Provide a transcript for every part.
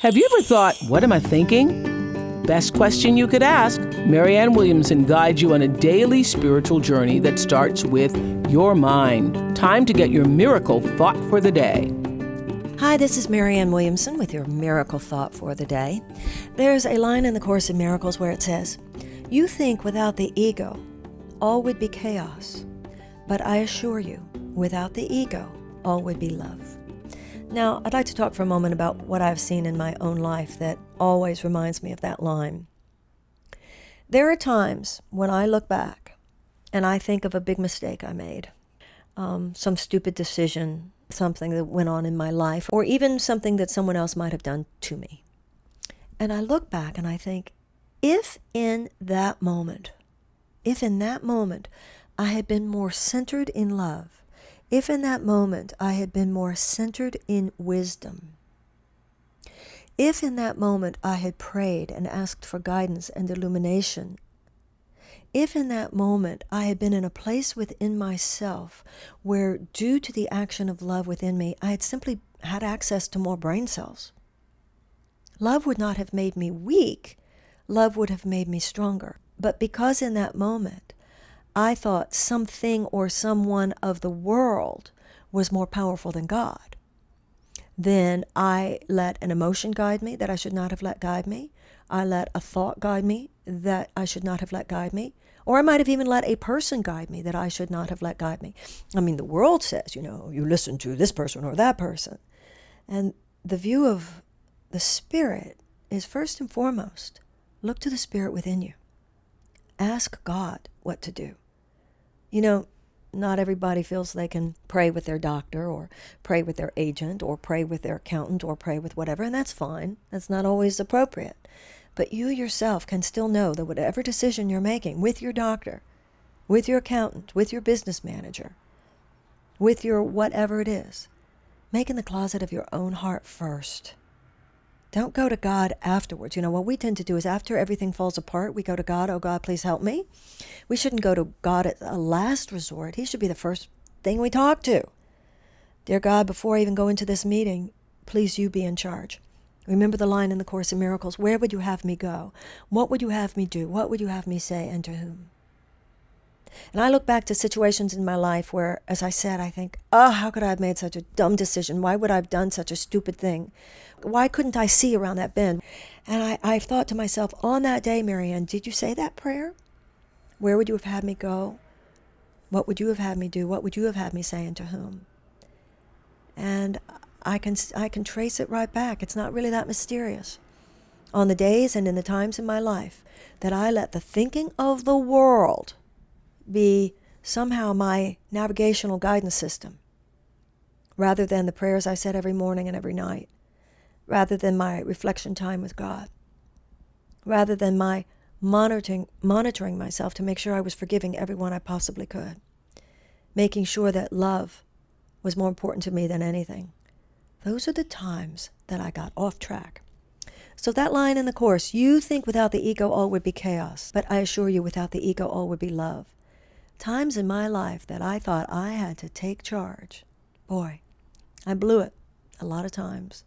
Have you ever thought, what am I thinking? Best question you could ask. Marianne Williamson guides you on a daily spiritual journey that starts with your mind. Time to get your miracle thought for the day. Hi, this is Marianne Williamson with your miracle thought for the day. There's a line in the Course in Miracles where it says, You think without the ego, all would be chaos. But I assure you, without the ego, all would be love. Now, I'd like to talk for a moment about what I've seen in my own life that always reminds me of that line. There are times when I look back and I think of a big mistake I made, um, some stupid decision, something that went on in my life, or even something that someone else might have done to me. And I look back and I think, if in that moment, if in that moment I had been more centered in love, if in that moment I had been more centered in wisdom, if in that moment I had prayed and asked for guidance and illumination, if in that moment I had been in a place within myself where, due to the action of love within me, I had simply had access to more brain cells, love would not have made me weak, love would have made me stronger. But because in that moment I thought something or someone of the world was more powerful than God. Then I let an emotion guide me that I should not have let guide me. I let a thought guide me that I should not have let guide me. Or I might have even let a person guide me that I should not have let guide me. I mean, the world says, you know, you listen to this person or that person. And the view of the Spirit is first and foremost look to the Spirit within you. Ask God what to do. You know, not everybody feels they can pray with their doctor or pray with their agent or pray with their accountant or pray with whatever, and that's fine. That's not always appropriate. But you yourself can still know that whatever decision you're making with your doctor, with your accountant, with your business manager, with your whatever it is, make in the closet of your own heart first. Don't go to God afterwards. You know, what we tend to do is after everything falls apart, we go to God, oh God, please help me. We shouldn't go to God at a last resort. He should be the first thing we talk to. Dear God, before I even go into this meeting, please you be in charge. Remember the line in the Course in Miracles Where would you have me go? What would you have me do? What would you have me say and to whom? And I look back to situations in my life where, as I said, I think, oh, how could I have made such a dumb decision? Why would I have done such a stupid thing? Why couldn't I see around that bend? And I, I've thought to myself, on that day, Marianne, did you say that prayer? Where would you have had me go? What would you have had me do? What would you have had me say and to whom? And I can, I can trace it right back. It's not really that mysterious. On the days and in the times in my life that I let the thinking of the world be somehow my navigational guidance system rather than the prayers I said every morning and every night, rather than my reflection time with God, rather than my monitoring, monitoring myself to make sure I was forgiving everyone I possibly could, making sure that love was more important to me than anything. Those are the times that I got off track. So, that line in the Course, you think without the ego all would be chaos, but I assure you, without the ego all would be love times in my life that I thought I had to take charge. Boy, I blew it a lot of times.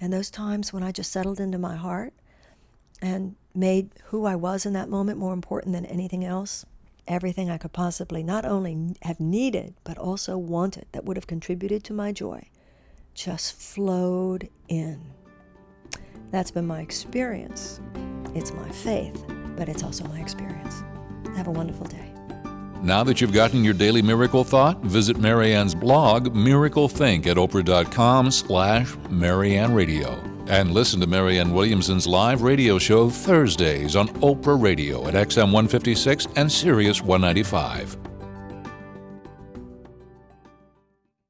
And those times when I just settled into my heart and made who I was in that moment more important than anything else, everything I could possibly not only have needed, but also wanted that would have contributed to my joy, just flowed in. That's been my experience. It's my faith, but it's also my experience. Have a wonderful day. Now that you've gotten your daily miracle thought, visit Marianne's blog, Miracle Think, at oprah.com slash Marianne Radio. And listen to Marianne Williamson's live radio show Thursdays on Oprah Radio at XM 156 and Sirius 195.